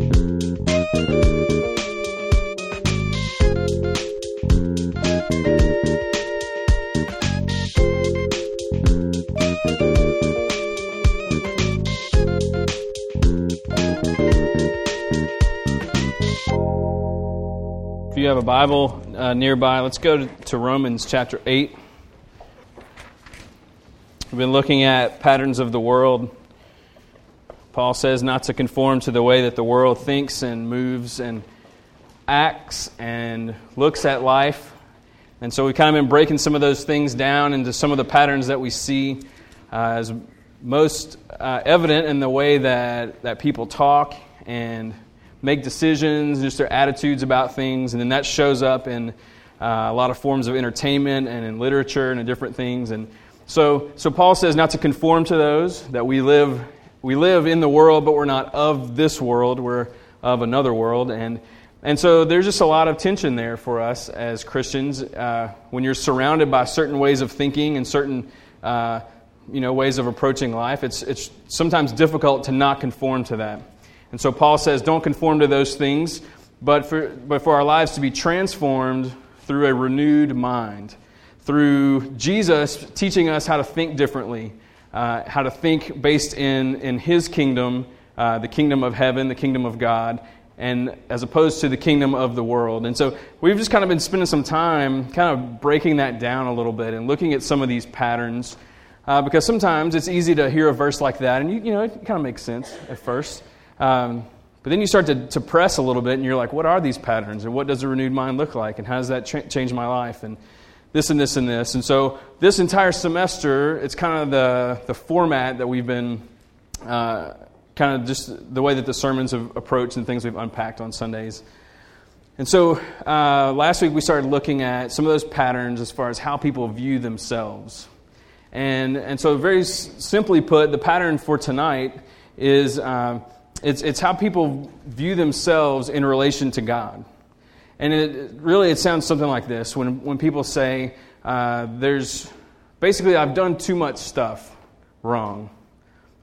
If you have a Bible uh, nearby, let's go to, to Romans chapter 8. We've been looking at patterns of the world. Paul says not to conform to the way that the world thinks and moves and acts and looks at life. And so we've kind of been breaking some of those things down into some of the patterns that we see uh, as most uh, evident in the way that, that people talk and make decisions, just their attitudes about things, and then that shows up in uh, a lot of forms of entertainment and in literature and in different things. And so, so Paul says not to conform to those that we live. We live in the world, but we're not of this world. We're of another world, and and so there's just a lot of tension there for us as Christians uh, when you're surrounded by certain ways of thinking and certain uh, you know ways of approaching life. It's it's sometimes difficult to not conform to that. And so Paul says, don't conform to those things, but for, but for our lives to be transformed through a renewed mind, through Jesus teaching us how to think differently, uh, how to think based in, in His kingdom, uh, the kingdom of heaven, the kingdom of God, and as opposed to the kingdom of the world. And so we've just kind of been spending some time kind of breaking that down a little bit and looking at some of these patterns. Uh, because sometimes it's easy to hear a verse like that, and you, you know, it kind of makes sense at first. Um, but then you start to, to press a little bit, and you're like, what are these patterns? And what does a renewed mind look like? And how does that cha- change my life? And this and this and this. And so this entire semester, it's kind of the, the format that we've been, uh, kind of just the way that the sermons have approached and things we've unpacked on Sundays. And so uh, last week we started looking at some of those patterns as far as how people view themselves. And, and so, very s- simply put, the pattern for tonight is. Uh, it's, it's how people view themselves in relation to God. And it, really, it sounds something like this when, when people say, uh, there's basically, I've done too much stuff wrong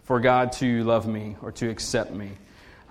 for God to love me or to accept me.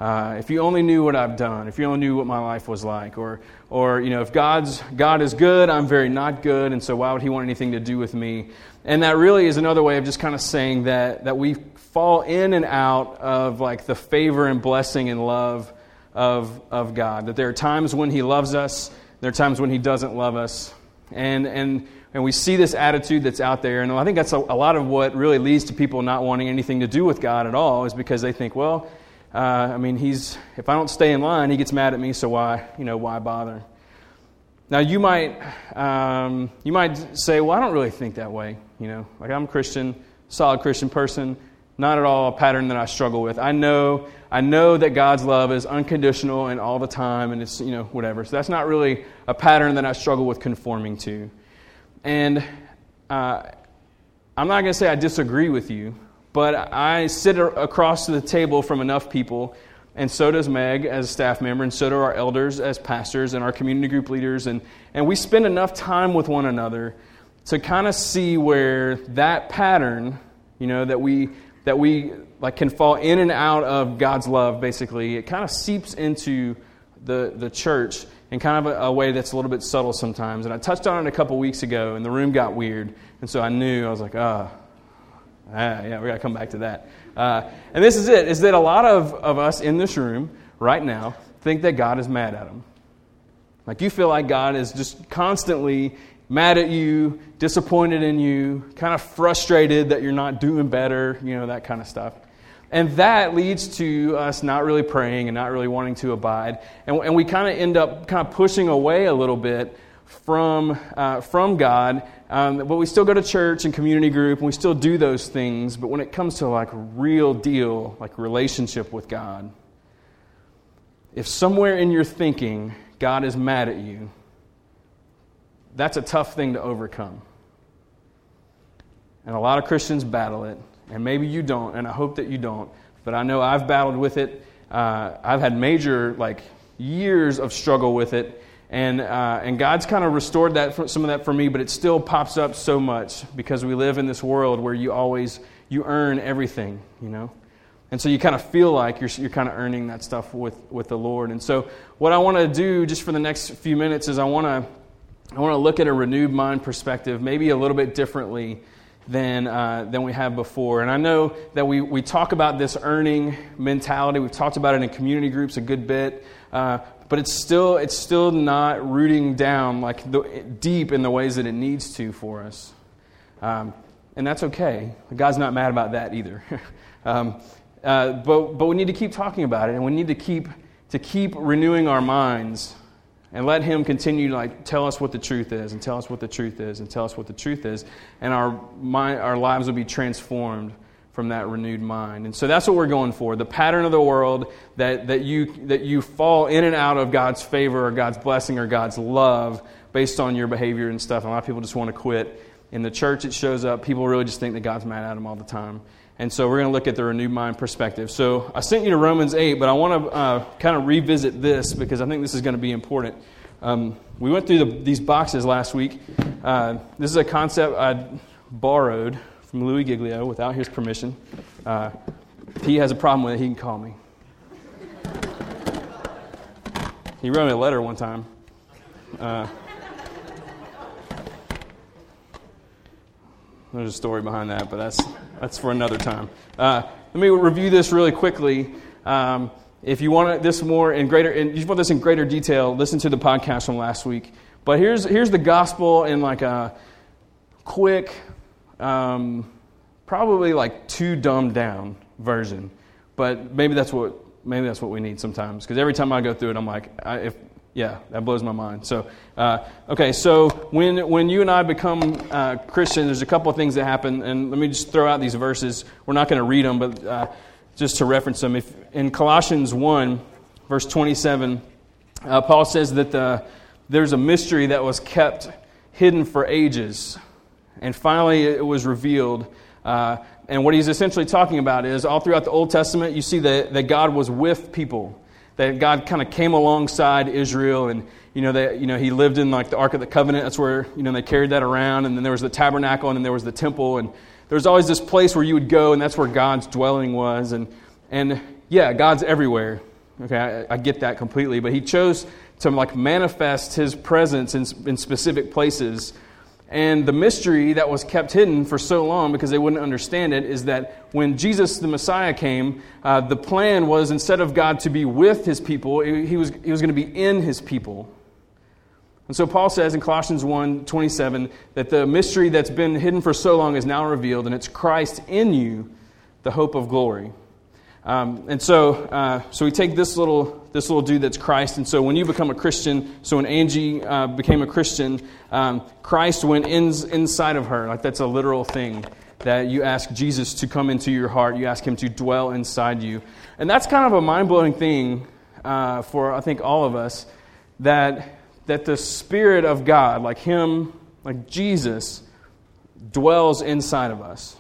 Uh, if you only knew what I've done, if you only knew what my life was like, or, or you know, if God's, God is good, I'm very not good, and so why would He want anything to do with me? And that really is another way of just kind of saying that, that we fall in and out of like the favor and blessing and love of, of God. That there are times when He loves us, there are times when He doesn't love us. And, and, and we see this attitude that's out there. And I think that's a, a lot of what really leads to people not wanting anything to do with God at all, is because they think, well, uh, I mean, he's, if I don't stay in line, he gets mad at me, so why, you know, why bother? Now, you might, um, you might say, well, I don't really think that way. You know, like I'm a Christian, solid Christian person not at all a pattern that I struggle with. I know, I know that God's love is unconditional and all the time, and it's, you know, whatever. So that's not really a pattern that I struggle with conforming to. And uh, I'm not going to say I disagree with you, but I sit across the table from enough people, and so does Meg as a staff member, and so do our elders as pastors and our community group leaders, and, and we spend enough time with one another to kind of see where that pattern, you know, that we that we like can fall in and out of God's love, basically. It kind of seeps into the, the church in kind of a, a, way that's a little bit subtle sometimes. And I touched on it a couple weeks ago, and the room got weird. And so I knew, I was like, ah, ah yeah, we got to come back to that. Uh, and this is it, is that a lot of, of us in this room right now think that God is mad at them. Like you feel like God is just constantly mad at you, disappointed in you, kind of frustrated that you're not doing better, you know, that kind of stuff. And that leads to us not really praying and not really wanting to abide. And, and we kind of end up kind of pushing away a little bit from, uh, from God. Um, but we still go to church and community group and we still do those things. But when it comes to like real deal, like relationship with God, if somewhere in your thinking God is mad at you, that's a tough thing to overcome. And a lot of Christians battle it, and maybe you don't, and I hope that you don't. But I know I've battled with it. Uh, I've had major, like, years of struggle with it. And, uh, and God's kind of restored that some of that for me, but it still pops up so much because we live in this world where you always you earn everything, you know. And so you kind of feel like you're, you're kind of earning that stuff with, with the Lord. And so, what I want to do just for the next few minutes is I want to I want to look at a renewed mind perspective, maybe a little bit differently than, uh, than we have before. And I know that we, we talk about this earning mentality. We've talked about it in community groups a good bit. Uh, but it's still, it's still not rooting down like the, deep in the ways that it needs to for us. Um, and that's okay. God's not mad about that either. um, uh, but, but we need to keep talking about it, and we need to keep, to keep renewing our minds and let him continue to like tell us what the truth is and tell us what the truth is and tell us what the truth is. And our mind, our lives will be transformed from that renewed mind. And so that's what we're going for the pattern of the world that, that you that you fall in and out of god's favor or god's blessing or god's love based on your behavior and stuff. A lot of people just want to quit. In the church it shows up. People really just think that god's mad at them all the time and so we're going to look at the renewed mind perspective. So I sent you to Romans 8, but I want to uh, kind of revisit this because I think this is going to be important. Um, we went through the, these boxes last week. Uh, this is a concept I borrowed from Louis Giglio without his permission. Uh, he has a problem with it, he can call me. He wrote me a letter one time. There's a story behind that, but that's, that's for another time. Uh, let me review this really quickly. Um, if you want this more in greater, and you want this in greater detail, listen to the podcast from last week. But here's, here's the gospel in like a quick, um, probably like too dumbed down version. But maybe that's what maybe that's what we need sometimes. Because every time I go through it, I'm like, I, if yeah, that blows my mind. So, uh, okay, so when, when you and I become uh, Christians, there's a couple of things that happen, and let me just throw out these verses. We're not going to read them, but uh, just to reference them. If, in Colossians 1, verse 27, uh, Paul says that the, there's a mystery that was kept hidden for ages, and finally it was revealed. Uh, and what he's essentially talking about is all throughout the Old Testament, you see that, that God was with people that God kind of came alongside Israel and you know, they, you know, he lived in like the Ark of the Covenant. That's where, you know, they carried that around. And then there was the tabernacle and then there was the temple. And there was always this place where you would go and that's where God's dwelling was. And, and yeah, God's everywhere. Okay, I, I get that completely. But he chose to like manifest his presence in, in specific places and the mystery that was kept hidden for so long because they wouldn't understand it is that when Jesus the Messiah came, uh, the plan was instead of God to be with his people, he was, he was going to be in his people. And so Paul says in Colossians 1 27 that the mystery that's been hidden for so long is now revealed, and it's Christ in you, the hope of glory. Um, and so, uh, so we take this little, this little dude that's Christ. And so when you become a Christian, so when Angie uh, became a Christian, um, Christ went in, inside of her. Like that's a literal thing that you ask Jesus to come into your heart. You ask him to dwell inside you. And that's kind of a mind blowing thing uh, for, I think, all of us that, that the Spirit of God, like him, like Jesus, dwells inside of us.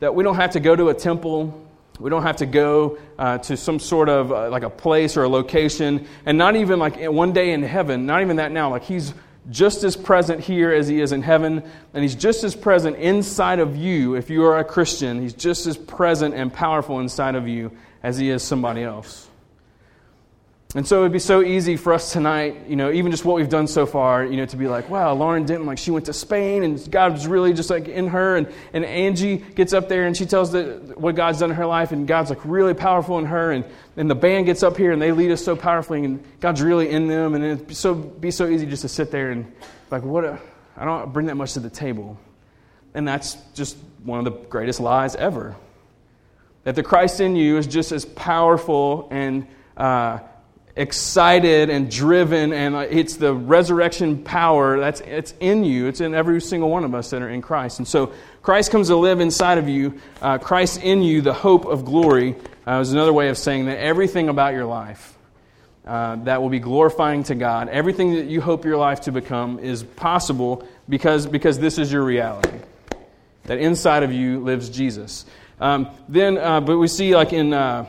That we don't have to go to a temple we don't have to go uh, to some sort of uh, like a place or a location, and not even like one day in heaven, not even that now. Like He's just as present here as He is in heaven, and He's just as present inside of you if you are a Christian. He's just as present and powerful inside of you as He is somebody else. And so it'd be so easy for us tonight, you know, even just what we've done so far, you know, to be like, wow, Lauren Denton, like she went to Spain and God was really just like in her. And, and Angie gets up there and she tells the, what God's done in her life and God's like really powerful in her. And, and the band gets up here and they lead us so powerfully and God's really in them. And it'd be so, be so easy just to sit there and like, what, I don't bring that much to the table. And that's just one of the greatest lies ever. That the Christ in you is just as powerful and, uh, excited and driven, and it's the resurrection power that's it's in you. It's in every single one of us that are in Christ. And so Christ comes to live inside of you. Uh, Christ in you, the hope of glory, uh, is another way of saying that everything about your life uh, that will be glorifying to God, everything that you hope your life to become, is possible because because this is your reality. That inside of you lives Jesus. Um, then, uh, but we see like in uh,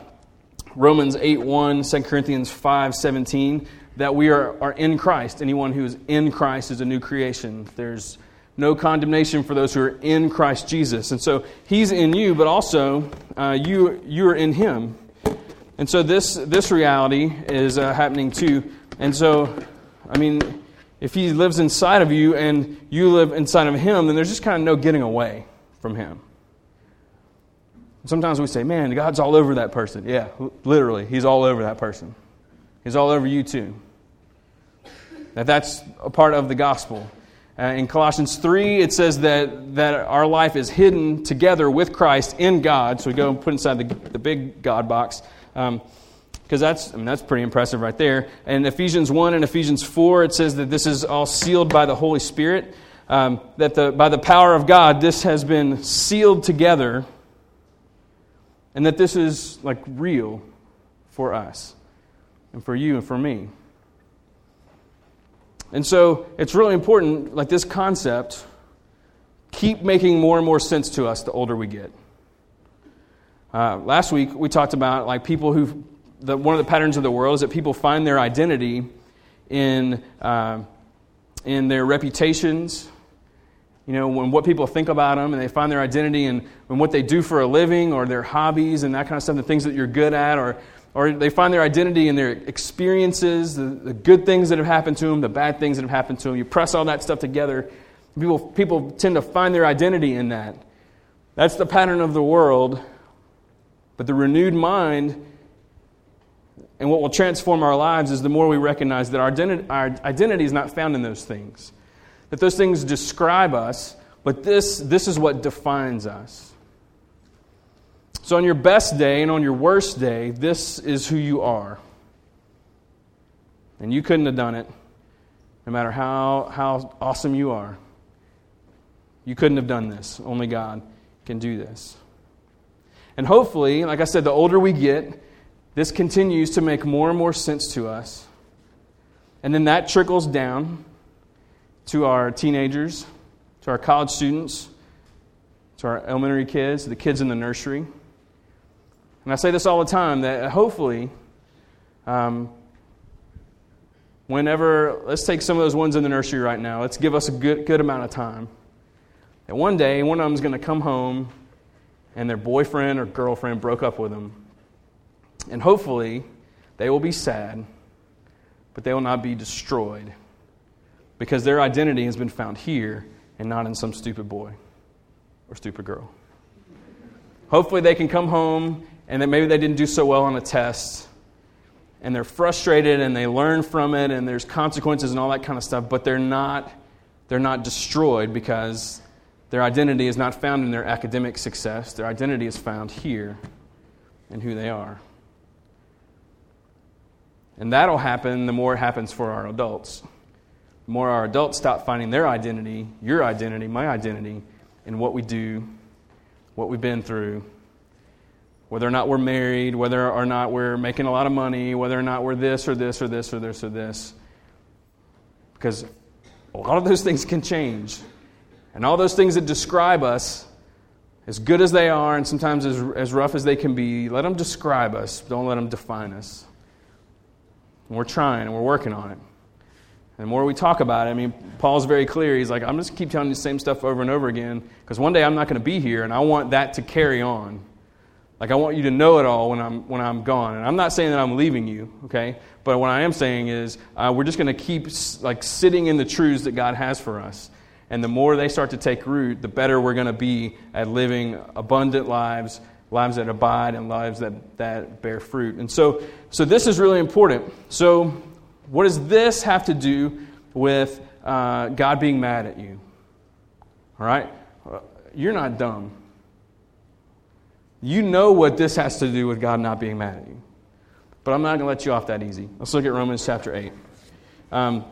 Romans 8 1, 2 Corinthians 5 17, that we are, are in Christ. Anyone who is in Christ is a new creation. There's no condemnation for those who are in Christ Jesus. And so he's in you, but also uh, you, you are in him. And so this, this reality is uh, happening too. And so, I mean, if he lives inside of you and you live inside of him, then there's just kind of no getting away from him. Sometimes we say, man, God's all over that person. Yeah, literally, he's all over that person. He's all over you too. That that's a part of the gospel. Uh, in Colossians 3, it says that, that our life is hidden together with Christ in God. So we go and put inside the, the big God box. Um, because that's, I mean, that's pretty impressive right there. And Ephesians 1 and Ephesians 4, it says that this is all sealed by the Holy Spirit. Um, that the, by the power of God, this has been sealed together. And that this is like real for us and for you and for me. And so it's really important, like this concept, keep making more and more sense to us the older we get. Uh, last week we talked about like people who one of the patterns of the world is that people find their identity in uh, in their reputations, you know, when what people think about them, and they find their identity in, in what they do for a living or their hobbies and that kind of stuff, the things that you're good at, or or they find their identity in their experiences, the, the good things that have happened to them, the bad things that have happened to them. You press all that stuff together. People, people tend to find their identity in that. That's the pattern of the world. But the renewed mind and what will transform our lives is the more we recognize that our identity, our identity is not found in those things. That those things describe us, but this, this is what defines us. So, on your best day and on your worst day, this is who you are. And you couldn't have done it, no matter how, how awesome you are. You couldn't have done this. Only God can do this. And hopefully, like I said, the older we get, this continues to make more and more sense to us. And then that trickles down to our teenagers, to our college students, to our elementary kids, the kids in the nursery. And I say this all the time that hopefully, um, whenever, let's take some of those ones in the nursery right now, let's give us a good, good amount of time. That one day, one of them is going to come home and their boyfriend or girlfriend broke up with them. And hopefully, they will be sad, but they will not be destroyed because their identity has been found here and not in some stupid boy or stupid girl. Hopefully, they can come home and that maybe they didn't do so well on a test and they're frustrated and they learn from it and there's consequences and all that kind of stuff but they're not they're not destroyed because their identity is not found in their academic success. Their identity is found here in who they are. And that'll happen the more it happens for our adults the more our adults stop finding their identity your identity my identity in what we do what we've been through whether or not we're married, whether or not we're making a lot of money, whether or not we're this or this or this or this or this. Because a lot of those things can change. And all those things that describe us, as good as they are and sometimes as, as rough as they can be, let them describe us. Don't let them define us. And we're trying and we're working on it. And the more we talk about it, I mean, Paul's very clear. He's like, I'm just keep telling you the same stuff over and over again because one day I'm not going to be here and I want that to carry on. Like I want you to know it all when I'm when I'm gone. And I'm not saying that I'm leaving you, okay? But what I am saying is uh, we're just going to keep like sitting in the truths that God has for us. And the more they start to take root, the better we're going to be at living abundant lives, lives that abide, and lives that, that bear fruit. And so, so this is really important. So, what does this have to do with uh, God being mad at you? All right? You're not dumb. You know what this has to do with God not being mad at you. But I'm not going to let you off that easy. Let's look at Romans chapter 8. Um,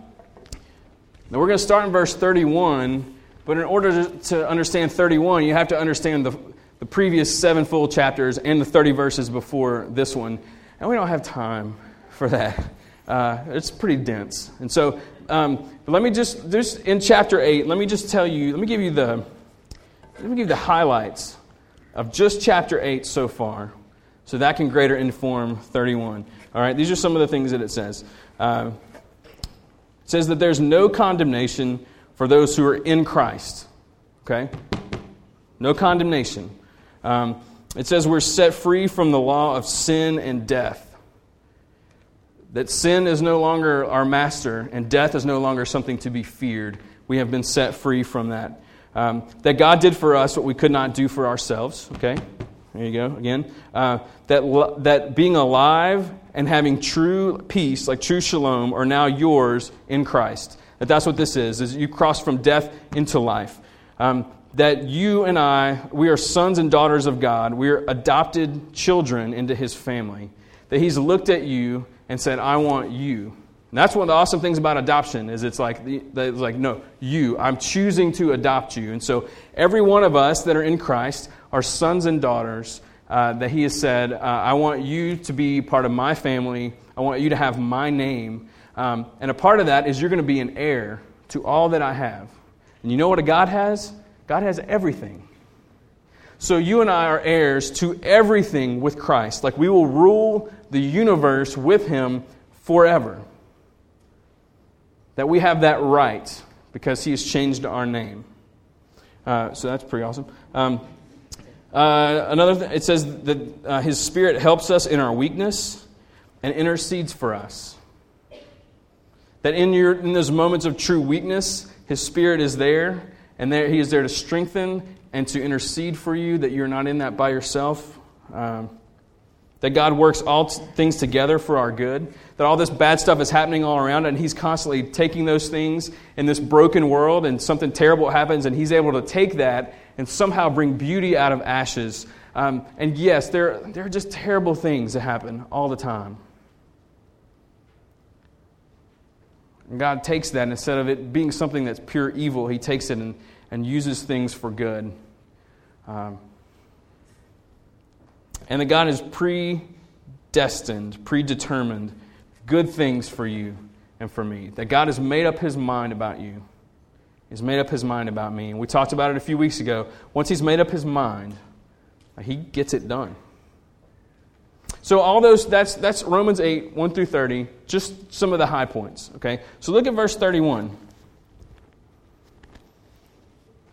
now we're going to start in verse 31, but in order to, understand 31, you have to understand the, the previous seven full chapters and the 30 verses before this one. And we don't have time for that. Uh, it's pretty dense. And so, um, let me just, in chapter 8, let me just tell you, let me give you the, let me give you the highlights of just chapter 8 so far, so that can greater inform 31. All right, these are some of the things that it says. Uh, it says that there's no condemnation for those who are in Christ. Okay? No condemnation. Um, it says we're set free from the law of sin and death. That sin is no longer our master, and death is no longer something to be feared. We have been set free from that. Um, that God did for us what we could not do for ourselves. Okay? There you go, again. Uh, that, that being alive and having true peace, like true shalom, are now yours in Christ. That that's what this is, is you cross from death into life. Um, that you and I, we are sons and daughters of God. We are adopted children into his family. That he's looked at you and said, I want you. And that's one of the awesome things about adoption is it's like, it's like, no, you. I'm choosing to adopt you. And so every one of us that are in Christ are sons and daughters uh, that he has said, uh, I want you to be part of my family. I want you to have my name. Um, and a part of that is you're going to be an heir to all that I have. And you know what a God has? God has everything. So you and I are heirs to everything with Christ. Like we will rule the universe with him forever. That we have that right because he has changed our name. Uh, so that's pretty awesome. Um, uh, another thing, it says that uh, his spirit helps us in our weakness and intercedes for us. That in, your, in those moments of true weakness, his spirit is there and there, He is there to strengthen and to intercede for you, that you're not in that by yourself. Um, that God works all things together for our good. That all this bad stuff is happening all around, and He's constantly taking those things in this broken world, and something terrible happens, and He's able to take that and somehow bring beauty out of ashes. Um, and yes, there, there are just terrible things that happen all the time. And God takes that, and instead of it being something that's pure evil, He takes it and, and uses things for good. Um, and that God is predestined, predetermined good things for you and for me. That God has made up His mind about you. He's made up His mind about me. And we talked about it a few weeks ago. Once He's made up His mind, He gets it done. So all those that's that's Romans 8, 1 through 30, just some of the high points. Okay? So look at verse 31.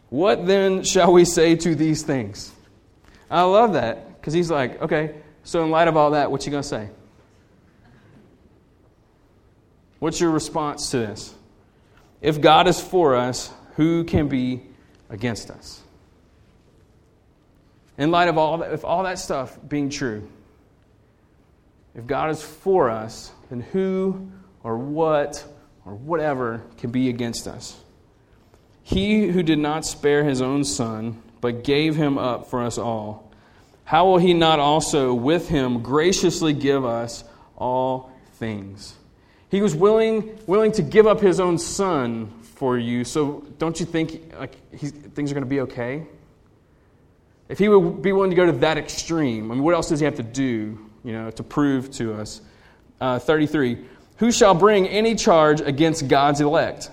What then shall we say to these things? I love that because he's like, okay, so in light of all that, what you gonna say? What's your response to this? If God is for us, who can be against us? In light of all that, if all that stuff being true, if God is for us, then who or what or whatever can be against us? He who did not spare his own son, but gave him up for us all, how will he not also with him graciously give us all things? He was willing, willing to give up his own son for you, so don't you think like, things are going to be okay? If he would be willing to go to that extreme, I mean, what else does he have to do you know, to prove to us. Uh, 33. Who shall bring any charge against God's elect?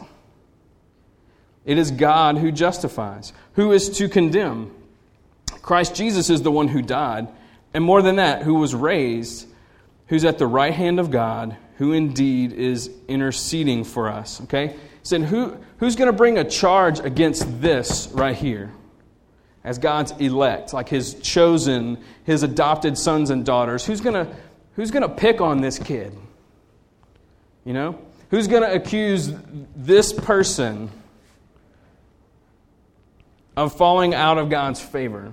It is God who justifies. Who is to condemn? Christ Jesus is the one who died, and more than that, who was raised, who's at the right hand of God, who indeed is interceding for us. Okay? He said, who, who's going to bring a charge against this right here? as God's elect, like his chosen, his adopted sons and daughters, who's going to who's going to pick on this kid? You know? Who's going to accuse this person of falling out of God's favor?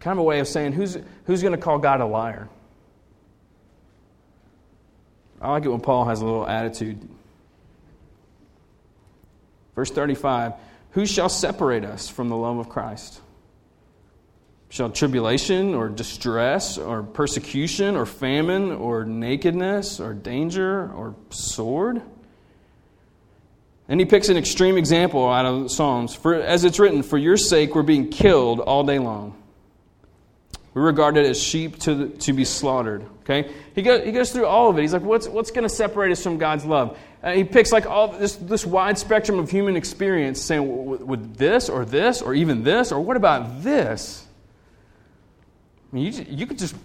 Kind of a way of saying who's who's going to call God a liar? I like it when Paul has a little attitude. Verse 35 who shall separate us from the love of Christ? Shall tribulation or distress or persecution or famine or nakedness or danger or sword? And he picks an extreme example out of Psalms. For, as it's written, For your sake we're being killed all day long. We're regarded as sheep to, the, to be slaughtered. Okay? He, go, he goes through all of it. He's like, what's, what's going to separate us from God's love? Uh, he picks like all this, this wide spectrum of human experience, saying, would this or this or even this or what about this? I mean, you, you could just,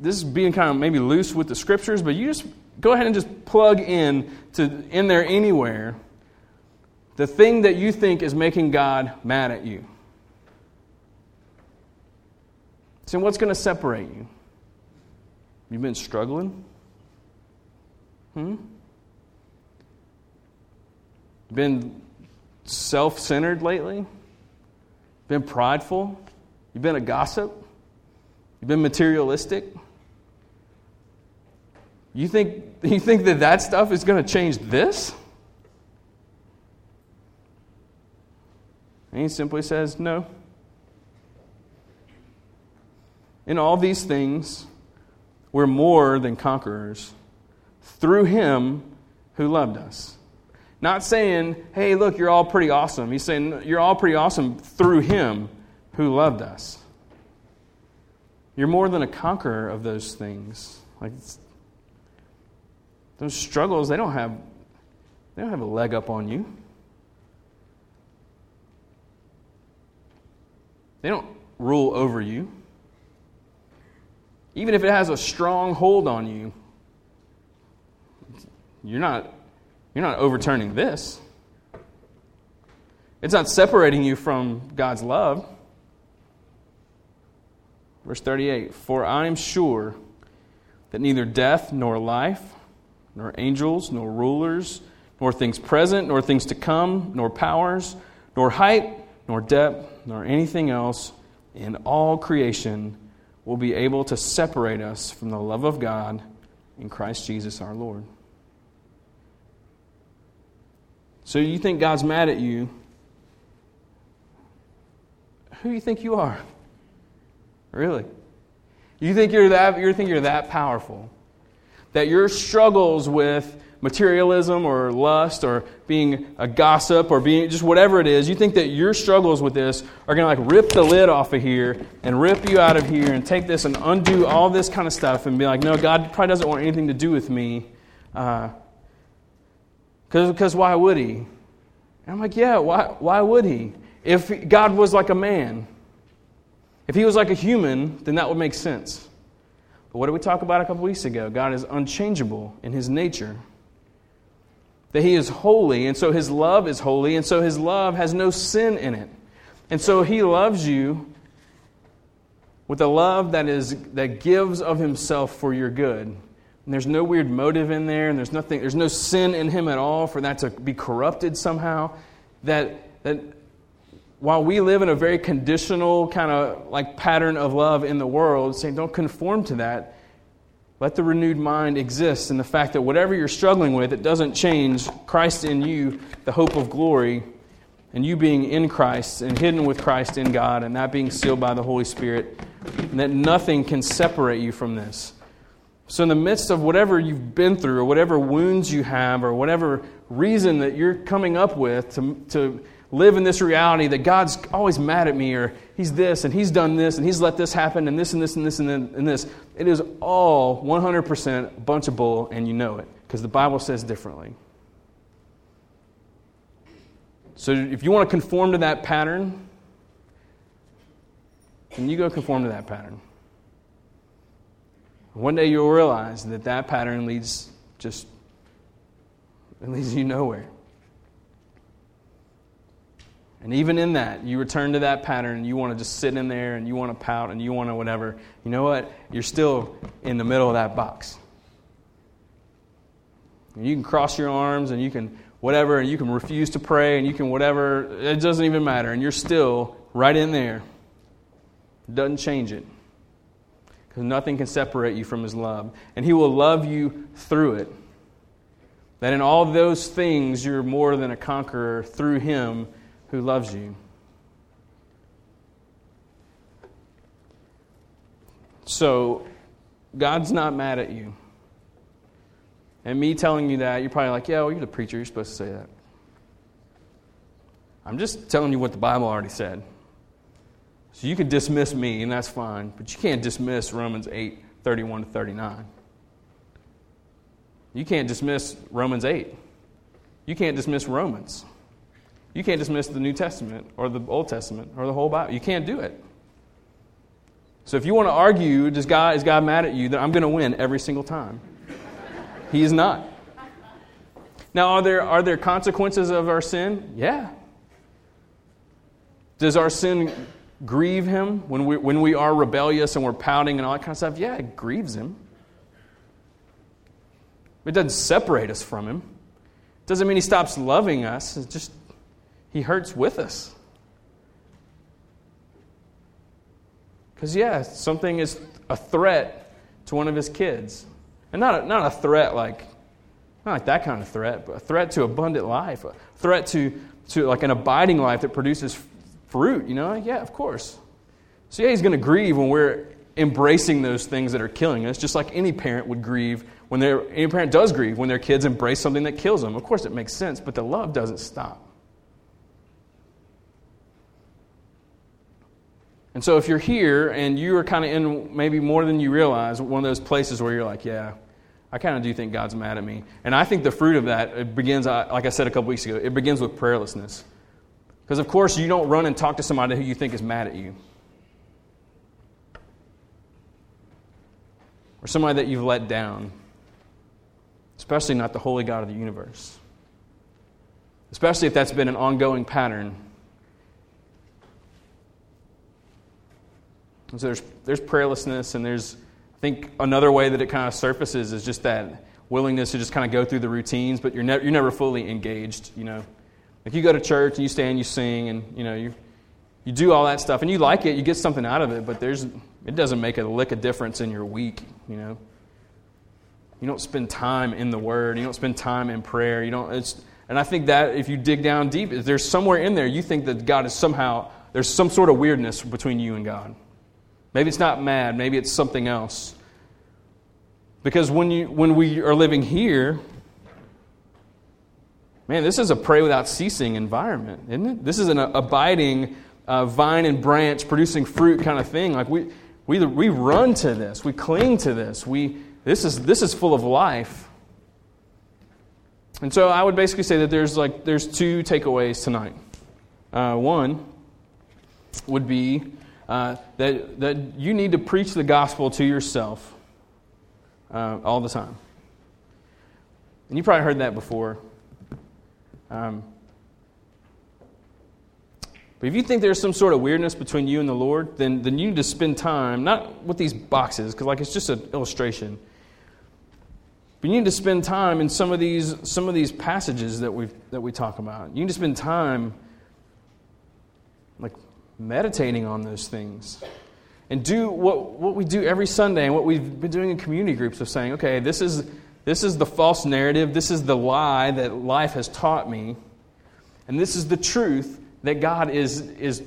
this is being kind of maybe loose with the scriptures, but you just go ahead and just plug in to in there anywhere the thing that you think is making God mad at you. So, what's going to separate you? You've been struggling? Hmm? Been self centered lately? Been prideful? You've been a gossip? You've been materialistic? You think, you think that that stuff is going to change this? And he simply says, No. In all these things, we're more than conquerors through him who loved us. Not saying, hey, look, you're all pretty awesome. He's saying, you're all pretty awesome through him who loved us. You're more than a conqueror of those things. Like those struggles, they don't have they don't have a leg up on you. They don't rule over you. Even if it has a strong hold on you, you're not, you're not overturning this. It's not separating you from God's love. Verse 38 For I am sure that neither death nor life, nor angels, nor rulers, nor things present, nor things to come, nor powers, nor height, nor depth, nor anything else in all creation will be able to separate us from the love of God in Christ Jesus our Lord. So you think God's mad at you? Who do you think you are? Really? You think you're that you think you're that powerful? That your struggles with materialism or lust or being a gossip or being just whatever it is, you think that your struggles with this are going to like rip the lid off of here and rip you out of here and take this and undo all this kind of stuff and be like, no, God probably doesn't want anything to do with me. Because uh, why would He? And I'm like, yeah, why, why would He? If God was like a man, if He was like a human, then that would make sense. But what did we talk about a couple weeks ago? God is unchangeable in His nature that he is holy, and so his love is holy, and so his love has no sin in it. And so he loves you with a love that is that gives of himself for your good. And there's no weird motive in there, and there's nothing there's no sin in him at all for that to be corrupted somehow. That that while we live in a very conditional kind of like pattern of love in the world, saying don't conform to that, let the renewed mind exist in the fact that whatever you're struggling with, it doesn't change Christ in you, the hope of glory, and you being in Christ and hidden with Christ in God, and that being sealed by the Holy Spirit, and that nothing can separate you from this. So, in the midst of whatever you've been through, or whatever wounds you have, or whatever reason that you're coming up with to, to live in this reality that God's always mad at me, or He's this, and He's done this, and He's let this happen, and this, and this, and this, and then, and this. It is all 100% a bunch of bull, and you know it, because the Bible says differently. So if you want to conform to that pattern, then you go conform to that pattern. One day you'll realize that that pattern leads just it leads you nowhere. And even in that, you return to that pattern and you want to just sit in there and you want to pout and you want to whatever. You know what? You're still in the middle of that box. And you can cross your arms and you can whatever and you can refuse to pray and you can whatever. It doesn't even matter. And you're still right in there. It doesn't change it. Because nothing can separate you from His love. And He will love you through it. That in all those things, you're more than a conqueror through Him who loves you. So, God's not mad at you. And me telling you that, you're probably like, yeah, well, you're the preacher. You're supposed to say that. I'm just telling you what the Bible already said. So you can dismiss me, and that's fine. But you can't dismiss Romans 8 31 to 39. You can't dismiss Romans 8. You can't dismiss Romans. You can't dismiss the New Testament or the Old Testament or the whole Bible. You can't do it. So if you want to argue, does God, is God mad at you, then I'm going to win every single time. he is not. Now, are there, are there consequences of our sin? Yeah. Does our sin grieve him when we, when we are rebellious and we're pouting and all that kind of stuff? Yeah, it grieves him. It doesn't separate us from him. It doesn't mean he stops loving us. It's just he hurts with us. Because, yeah, something is a threat to one of his kids. And not a, not a threat like, not like that kind of threat, but a threat to abundant life, a threat to, to like an abiding life that produces fruit, you know? Yeah, of course. So, yeah, he's going to grieve when we're embracing those things that are killing us, just like any parent would grieve when their any parent does grieve when their kids embrace something that kills them. Of course, it makes sense, but the love doesn't stop. And so, if you're here and you are kind of in maybe more than you realize, one of those places where you're like, yeah, I kind of do think God's mad at me. And I think the fruit of that it begins, like I said a couple weeks ago, it begins with prayerlessness. Because, of course, you don't run and talk to somebody who you think is mad at you. Or somebody that you've let down. Especially not the holy God of the universe. Especially if that's been an ongoing pattern And so there's, there's prayerlessness, and there's, I think, another way that it kind of surfaces is just that willingness to just kind of go through the routines, but you're, ne- you're never fully engaged, you know. Like you go to church and you stand, you sing, and, you know, you, you do all that stuff, and you like it, you get something out of it, but there's, it doesn't make a lick of difference in your week, you know. You don't spend time in the Word, you don't spend time in prayer, you don't, it's, and I think that if you dig down deep, there's somewhere in there you think that God is somehow, there's some sort of weirdness between you and God. Maybe it's not mad, maybe it's something else. Because when, you, when we are living here, man, this is a pray without ceasing environment, isn't it? This is an abiding uh, vine and branch producing fruit kind of thing. Like we, we, we run to this, we cling to this, we, this, is, this is full of life. And so I would basically say that there's like there's two takeaways tonight. Uh, one would be uh, that, that you need to preach the gospel to yourself uh, all the time. And you probably heard that before. Um, but if you think there's some sort of weirdness between you and the Lord, then, then you need to spend time, not with these boxes, because like it's just an illustration. But you need to spend time in some of these, some of these passages that, we that we talk about. You need to spend time like meditating on those things. And do what, what we do every Sunday and what we've been doing in community groups of saying, okay, this is, this is the false narrative, this is the lie that life has taught me, and this is the truth that God is, is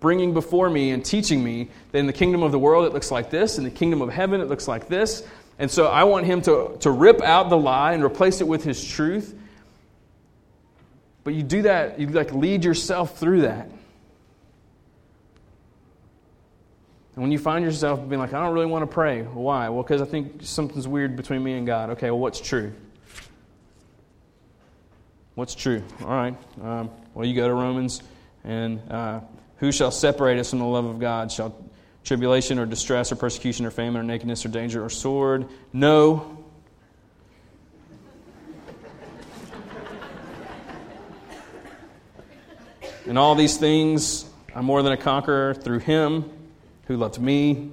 bringing before me and teaching me that in the kingdom of the world it looks like this, in the kingdom of heaven it looks like this. And so I want him to, to rip out the lie and replace it with his truth. But you do that, you like lead yourself through that. And when you find yourself being like, I don't really want to pray, why? Well, because I think something's weird between me and God. Okay, well, what's true? What's true? All right. Um, well, you go to Romans, and uh, who shall separate us from the love of God? Shall tribulation or distress or persecution or famine or nakedness or danger or sword? No. And all these things, I'm more than a conqueror through him who loved me.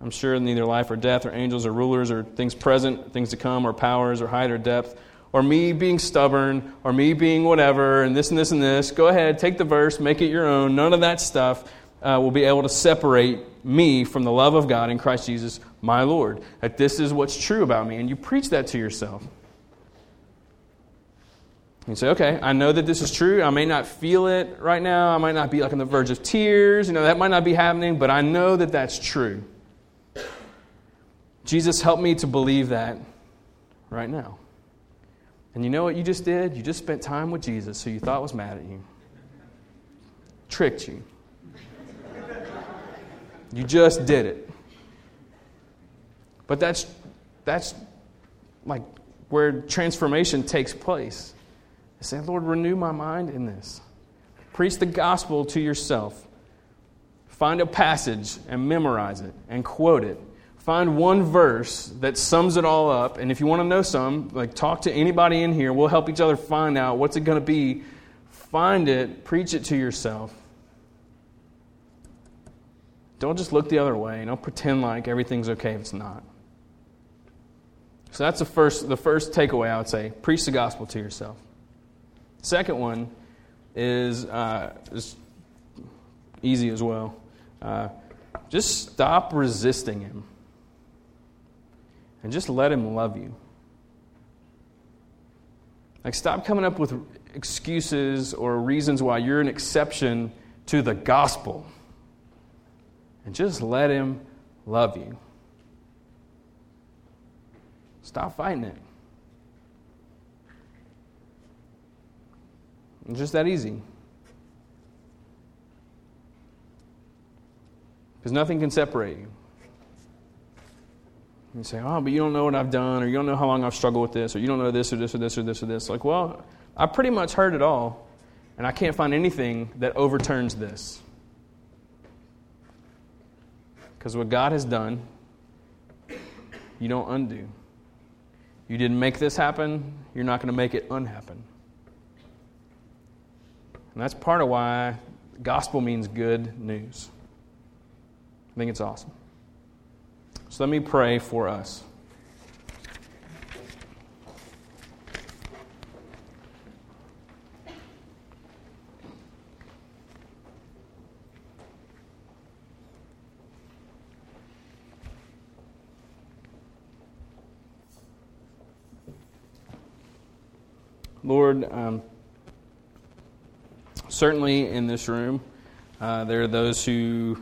I'm sure neither life or death or angels or rulers or things present, things to come, or powers or height or depth, or me being stubborn, or me being whatever, and this and this and this. Go ahead, take the verse, make it your own. None of that stuff uh, will be able to separate me from the love of God in Christ Jesus, my Lord. That this is what's true about me. And you preach that to yourself. You say, okay, I know that this is true. I may not feel it right now. I might not be like on the verge of tears. You know, that might not be happening, but I know that that's true. Jesus, help me to believe that right now. And you know what you just did? You just spent time with Jesus who you thought was mad at you, tricked you. You just did it. But that's, that's like where transformation takes place. Say, Lord, renew my mind in this. Preach the gospel to yourself. Find a passage and memorize it and quote it. find one verse that sums it all up. And if you want to know some, like talk to anybody in here. We'll help each other find out what's it going to be. Find it, preach it to yourself. Don't just look the other way. Don't pretend like everything's okay if it's not. So that's the first, the first takeaway I would say. Preach the gospel to yourself. Second one is, uh, is easy as well. Uh, just stop resisting him and just let him love you. Like, stop coming up with excuses or reasons why you're an exception to the gospel. And just let him love you. Stop fighting it. It's just that easy. Because nothing can separate you. You say, oh, but you don't know what I've done, or you don't know how long I've struggled with this, or you don't know this, or this, or this, or this, or this. Like, well, I pretty much heard it all, and I can't find anything that overturns this. Because what God has done, you don't undo. You didn't make this happen, you're not going to make it unhappen. And that's part of why gospel means good news. I think it's awesome. So let me pray for us. Lord, um, certainly in this room, uh, there are those who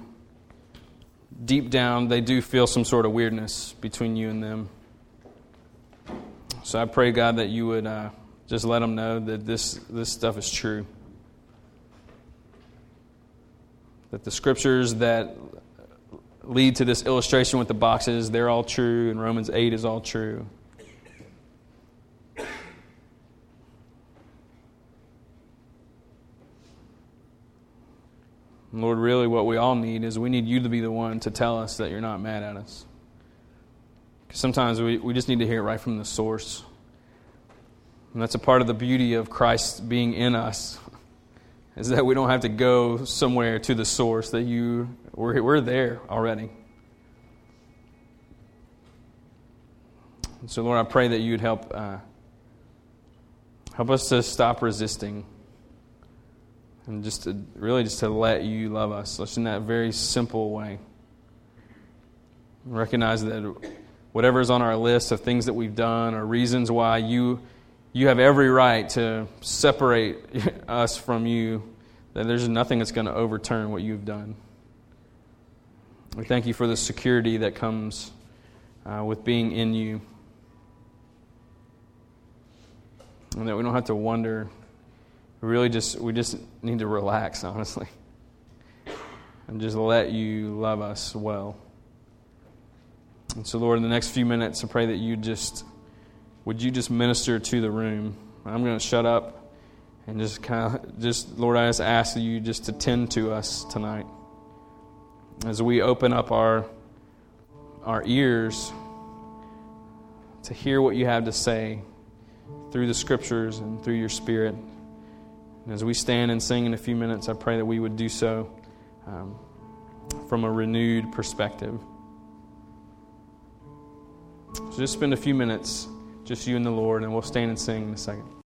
deep down, they do feel some sort of weirdness between you and them. So I pray, God, that you would uh, just let them know that this, this stuff is true. That the scriptures that lead to this illustration with the boxes, they're all true, and Romans 8 is all true. Lord, really what we all need is we need you to be the one to tell us that you're not mad at us. Sometimes we, we just need to hear it right from the source. And that's a part of the beauty of Christ being in us, is that we don't have to go somewhere to the source, that you, we're, we're there already. so, Lord, I pray that you'd help, uh, help us to stop resisting and just to really just to let you love us just in that very simple way. Recognize that whatever is on our list of things that we've done or reasons why you you have every right to separate us from you that there's nothing that's going to overturn what you've done. We thank you for the security that comes uh, with being in you. And that we don't have to wonder we really just we just need to relax, honestly, and just let you love us well. And so, Lord, in the next few minutes, I pray that you just would you just minister to the room. I'm going to shut up and just kind of just Lord, I just ask you just to tend to us tonight as we open up our our ears to hear what you have to say through the scriptures and through your spirit. As we stand and sing in a few minutes, I pray that we would do so um, from a renewed perspective. So just spend a few minutes, just you and the Lord, and we'll stand and sing in a second.